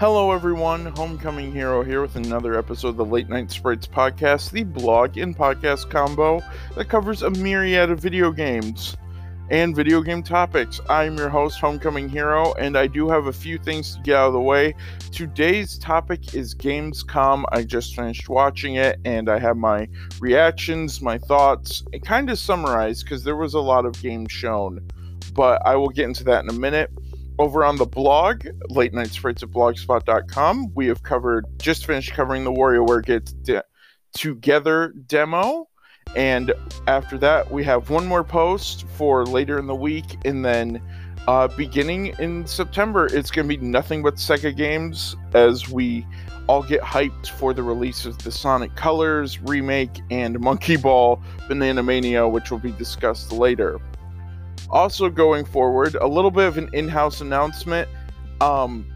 Hello, everyone. Homecoming Hero here with another episode of the Late Night Sprites podcast, the blog and podcast combo that covers a myriad of video games and video game topics. I'm your host, Homecoming Hero, and I do have a few things to get out of the way. Today's topic is Gamescom. I just finished watching it, and I have my reactions, my thoughts, and kind of summarized because there was a lot of games shown, but I will get into that in a minute over on the blog, late night sprites at blogspot.com, we have covered, just finished covering the WarioWare Get de- Together demo. And after that, we have one more post for later in the week. And then uh, beginning in September, it's going to be nothing but Sega games as we all get hyped for the release of the Sonic Colors remake and Monkey Ball Banana Mania, which will be discussed later. Also, going forward, a little bit of an in-house announcement. Um,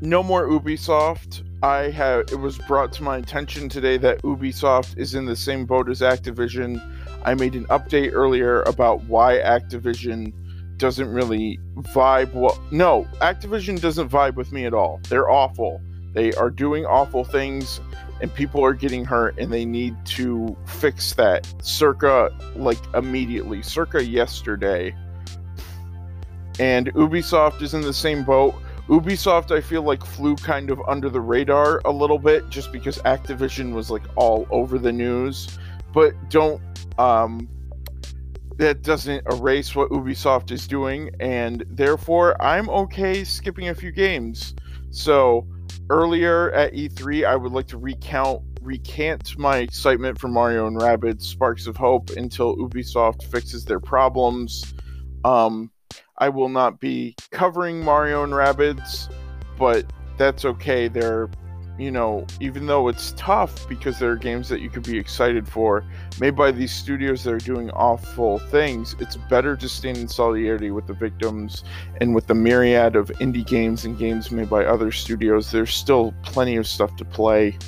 no more Ubisoft. I have. It was brought to my attention today that Ubisoft is in the same boat as Activision. I made an update earlier about why Activision doesn't really vibe. Well, no, Activision doesn't vibe with me at all. They're awful. They are doing awful things and people are getting hurt and they need to fix that. Circa like immediately. Circa yesterday. And ubisoft is in the same boat. Ubisoft i feel like flew kind of under the radar a little bit just because activision was like all over the news. But don't um that doesn't erase what ubisoft is doing. And therefore i'm okay skipping a few games. So earlier at E3, I would like to recount recant my excitement for Mario and Rabbids Sparks of Hope until Ubisoft fixes their problems. Um, I will not be covering Mario and Rabbids, but that's okay. They're you know, even though it's tough because there are games that you could be excited for, made by these studios that are doing awful things, it's better to stand in solidarity with the victims and with the myriad of indie games and games made by other studios. There's still plenty of stuff to play.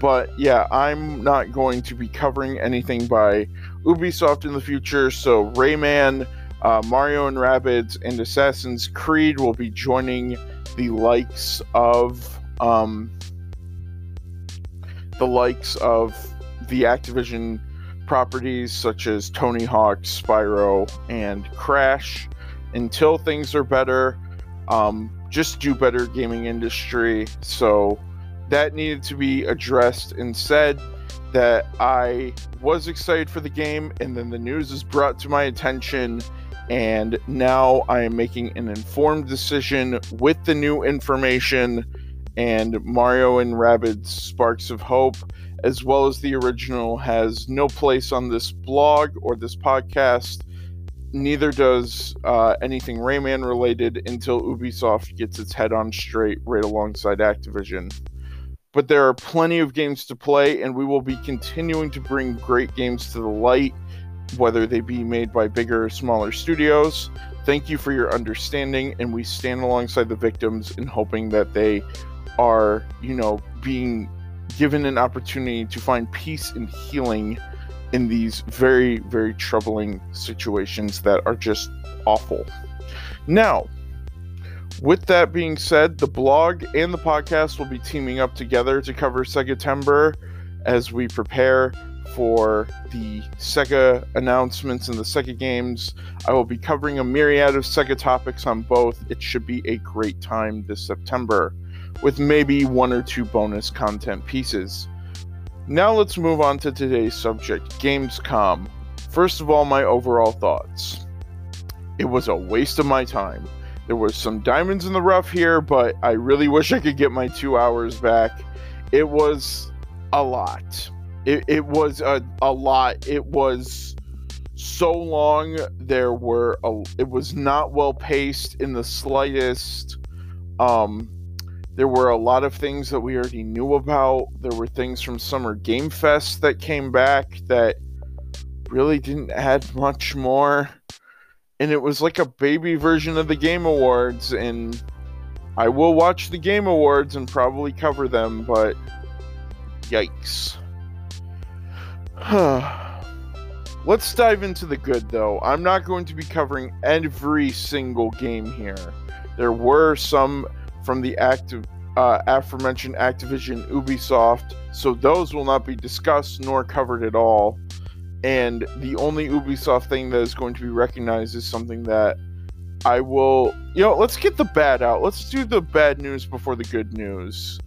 But yeah, I'm not going to be covering anything by Ubisoft in the future, so Rayman, uh, Mario and Rabbids, and Assassin's Creed will be joining the likes of um, the likes of the Activision properties such as Tony Hawk, Spyro, and Crash until things are better. Um, just do better gaming industry. So that needed to be addressed and said that I was excited for the game, and then the news is brought to my attention, and now I am making an informed decision with the new information and Mario and Rabbids Sparks of Hope, as well as the original, has no place on this blog or this podcast. Neither does uh, anything Rayman related until Ubisoft gets its head on straight right alongside Activision. But there are plenty of games to play, and we will be continuing to bring great games to the light, whether they be made by bigger or smaller studios. Thank you for your understanding, and we stand alongside the victims in hoping that they are, you know, being given an opportunity to find peace and healing in these very, very troubling situations that are just awful. Now, with that being said, the blog and the podcast will be teaming up together to cover Sega as we prepare for the Sega announcements and the Sega games. I will be covering a myriad of Sega topics on both. It should be a great time this September with maybe one or two bonus content pieces. Now let's move on to today's subject Gamescom. First of all, my overall thoughts. It was a waste of my time. There was some diamonds in the rough here, but I really wish I could get my two hours back. It was a lot. It, it was a, a lot. It was so long. There were a, it was not well paced in the slightest. Um, there were a lot of things that we already knew about. There were things from Summer Game Fest that came back that really didn't add much more. And it was like a baby version of the Game Awards. And I will watch the Game Awards and probably cover them, but yikes. Let's dive into the good, though. I'm not going to be covering every single game here. There were some from the active uh, aforementioned Activision Ubisoft. So those will not be discussed nor covered at all. And the only Ubisoft thing that is going to be recognized is something that I will, you know, let's get the bad out. Let's do the bad news before the good news.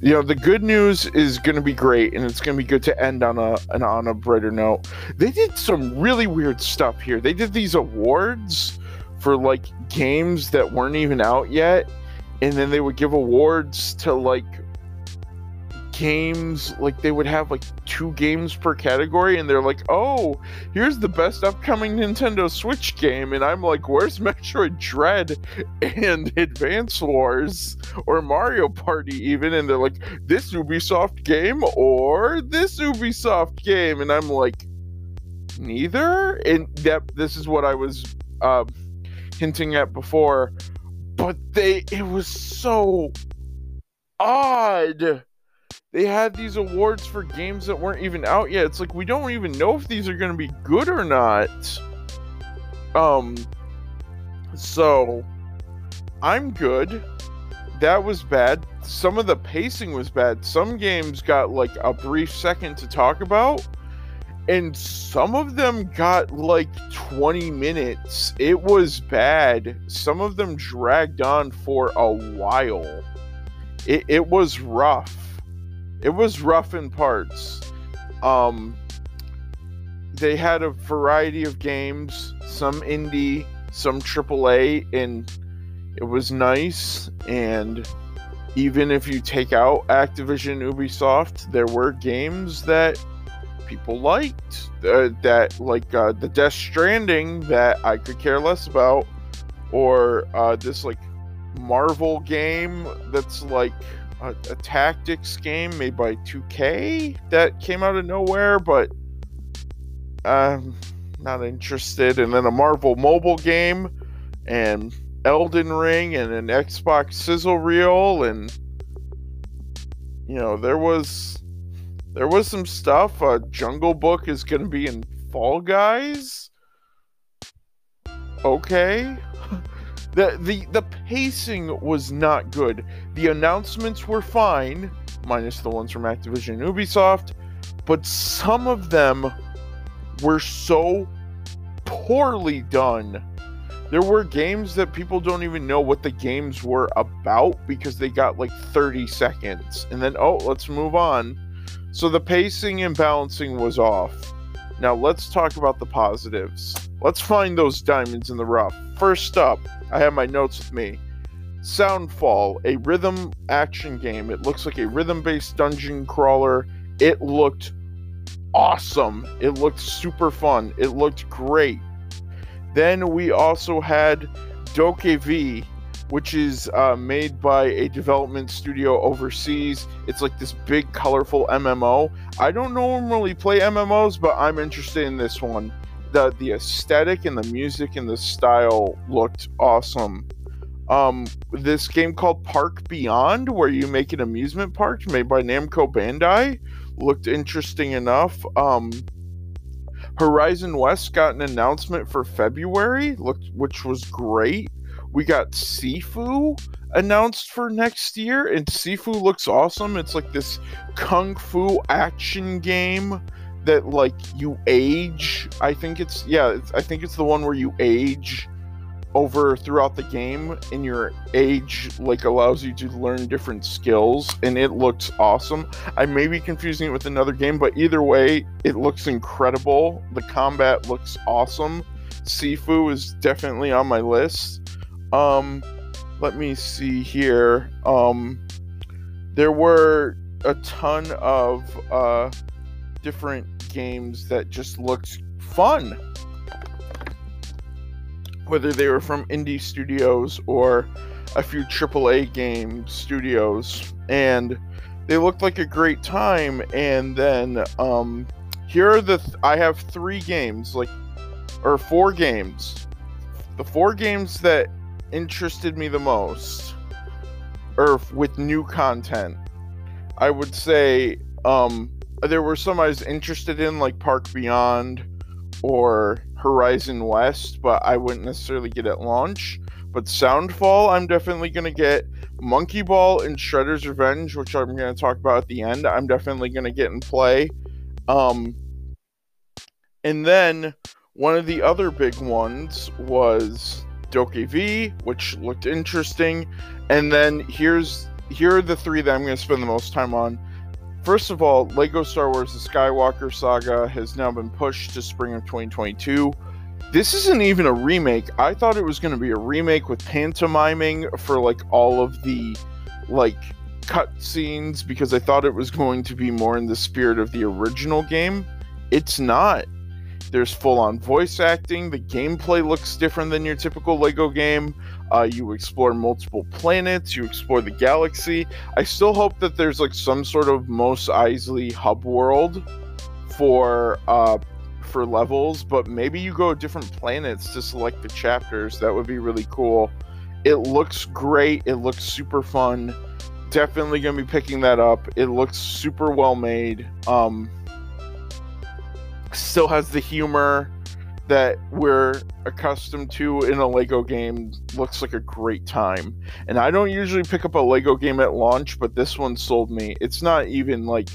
You know, the good news is going to be great, and it's going to be good to end on a an, on a brighter note. They did some really weird stuff here. They did these awards for like games that weren't even out yet, and then they would give awards to like games like they would have like two games per category and they're like oh here's the best upcoming nintendo switch game and i'm like where's metroid dread and advance wars or mario party even? And they're like this ubisoft game or this ubisoft game and i'm like neither? And that this is what i was uh, hinting at before but they it was so odd they had these awards for games that weren't even out yet. It's like we don't even know if these are going to be good or not. Um so I'm good. That was bad. Some of the pacing was bad. Some games got like a brief second to talk about and some of them got like 20 minutes. It was bad. Some of them dragged on for a while. It, it was rough it was rough in parts. Um, they had a variety of games, some indie, some AAA, and it was nice. And even if you take out Activision, Ubisoft, there were games that people liked. Uh, that like uh, the Death Stranding that I could care less about, or uh, this like Marvel game that's like a, a, tactics game made by 2K that came out of nowhere, but I'm not interested. And then a Marvel mobile game and Elden Ring and an Xbox sizzle reel and you know there was there was some stuff. Uh, Jungle Book is going to be in Fall Guys. Okay the the the pacing was not good. The announcements were fine, minus the ones from Activision and Ubisoft, but some of them were so poorly done. There were games that people don't even know what the games were about because they got like 30 seconds and then oh, let's move on. So the pacing and balancing was off. Now let's talk about the positives. Let's find those diamonds in the rough. First up, I have my notes with me. Soundfall, a rhythm action game. It looks like a rhythm based dungeon crawler. It looked awesome. It looked super fun. It looked great. Then we also had DokeV, which is uh, made by a development studio overseas. It's like this big, colorful MMO. I don't normally play MMOs, but I'm interested in this one. the The aesthetic and the music and the style looked awesome. Um, this game called Park Beyond, where you make an amusement park made by Namco Bandai, looked interesting enough. Um, Horizon West got an announcement for February, looked which was great we got Sifu announced for next year, and Sifu looks awesome. It's like this kung fu action game that like you age. I think it's yeah, it's, I think it's the one where you age over throughout the game and your age like allows you to learn different skills and it looks awesome i may be confusing it with another game but either way it looks incredible the combat looks awesome sifu is definitely on my list um, let me see here. Um, there were a ton of uh, different games that just looked fun. Whether they were from indie studios or a few AAA game studios, and they looked like a great time. And then um, here are the th- I have three games, like or four games. The four games that interested me the most, or with new content, I would say um, there were some I was interested in, like Park Beyond or Horizon West, but I wouldn't necessarily get at launch. But Soundfall, I'm definitely going to get. Monkey Ball and Shredder's Revenge, which I'm going to talk about at the end, I'm definitely going to get in play. Um, and then one of the other big ones was DokeV, which looked interesting. And then here's here are the three that I'm going to spend the most time on. First of all, Lego Star Wars The Skywalker Saga has now been pushed to spring of 2022. This isn't even a remake. I thought it was going to be a remake with pantomiming for like all of the like cut scenes because I thought it was going to be more in the spirit of the original game. It's not. There's full on voice acting. The gameplay looks different than your typical Lego game. Uh, you explore multiple planets, you explore the galaxy. I still hope that there's like some sort of Mos Eisley hub world for uh, for levels, but maybe you go different planets to select the chapters. That would be really cool. It looks great. It looks super fun. Definitely gonna be picking that up. It looks super well made. Um, still has the humor that we're accustomed to in a Lego game. Looks like a great time. And I don't usually pick up a Lego game at launch, but this one sold me. It's not even like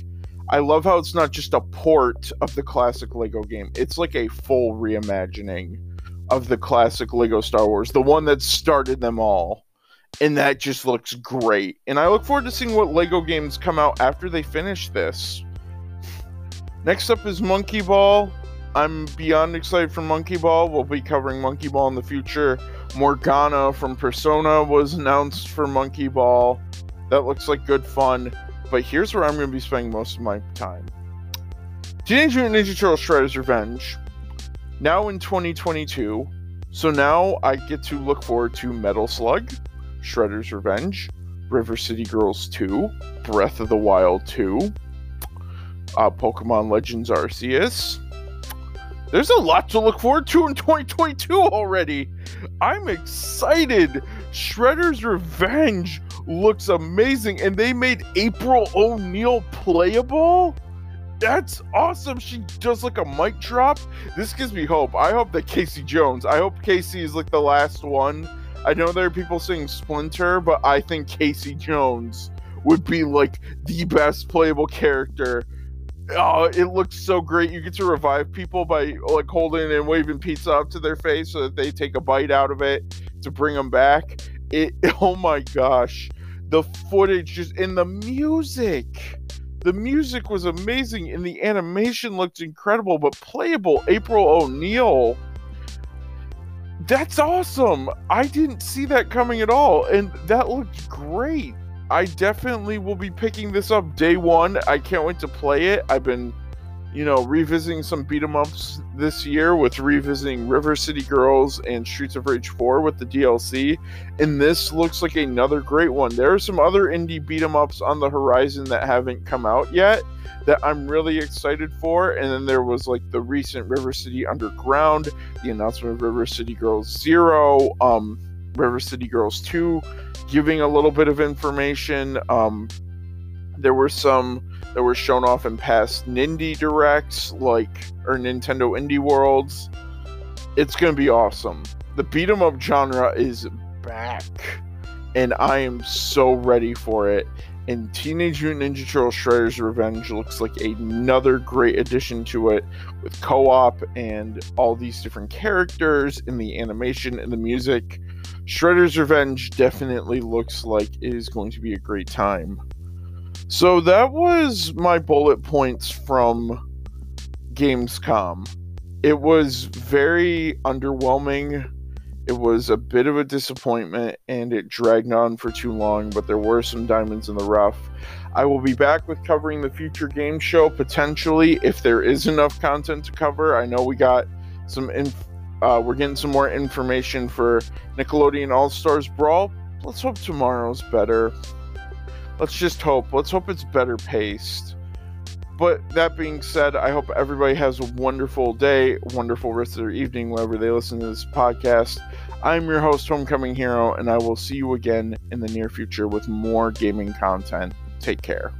I love how it's not just a port of the classic Lego game. It's like a full reimagining of the classic Lego Star Wars, the one that started them all. And that just looks great. And I look forward to seeing what Lego games come out after they finish this. Next up is Monkey Ball. I'm beyond excited for Monkey Ball. We'll be covering Monkey Ball in the future. Morgana from Persona was announced for Monkey Ball. That looks like good fun. But here's where I'm going to be spending most of my time. Teenage Mutant Ninja Turtles Shredder's Revenge. Now in 2022. So now I get to look forward to Metal Slug, Shredder's Revenge, River City Girls 2, Breath of the Wild 2, uh, Pokemon Legends Arceus. There's a lot to look forward to in 2022 already. I'm excited. Shredder's Revenge looks amazing, and they made April O'Neil playable. That's awesome. She does like a mic drop. This gives me hope. I hope that Casey Jones, I hope Casey is like the last one. I know there are people saying Splinter, but I think Casey Jones would be like the best playable character oh, it looks so great. You get to revive people by like holding and waving pizza up to their face so that they take a bite out of it to bring them back. It oh my gosh. The footage just in the music. The music was amazing and the animation looked incredible, but playable April O'Neil. That's awesome. I didn't see that coming at all and that looked great. I definitely will be picking this up day one. I can't wait to play it. I've been, you know, revisiting some beat 'em ups this year with revisiting River City Girls and Streets of Rage 4 with the DLC, and this looks like another great one. There are some other indie beat 'em ups on the horizon that haven't come out yet that I'm really excited for. And then there was like the recent River City Underground, the announcement of River City Girls Zero, um, River City Girls 2 giving a little bit of information. Um, there were some that were shown off in past Nindy directs, like or Nintendo Indie Worlds. It's gonna be awesome. The beat 'em up genre is back, and I am so ready for it. And Teenage Mutant Ninja Turtles Shredder's Revenge looks like another great addition to it with co op and all these different characters in the animation and the music. Shredder's Revenge definitely looks like it is going to be a great time. So that was my bullet points from Gamescom. It was very underwhelming. It was a bit of a disappointment and it dragged on for too long, but there were some diamonds in the rough. I will be back with covering the future game show potentially if there is enough content to cover. I know we got some inf- uh, we're getting some more information for Nickelodeon All Stars Brawl. Let's hope tomorrow's better. Let's just hope. Let's hope it's better paced. But that being said, I hope everybody has a wonderful day, wonderful rest of their evening, wherever they listen to this podcast. I'm your host, Homecoming Hero, and I will see you again in the near future with more gaming content. Take care.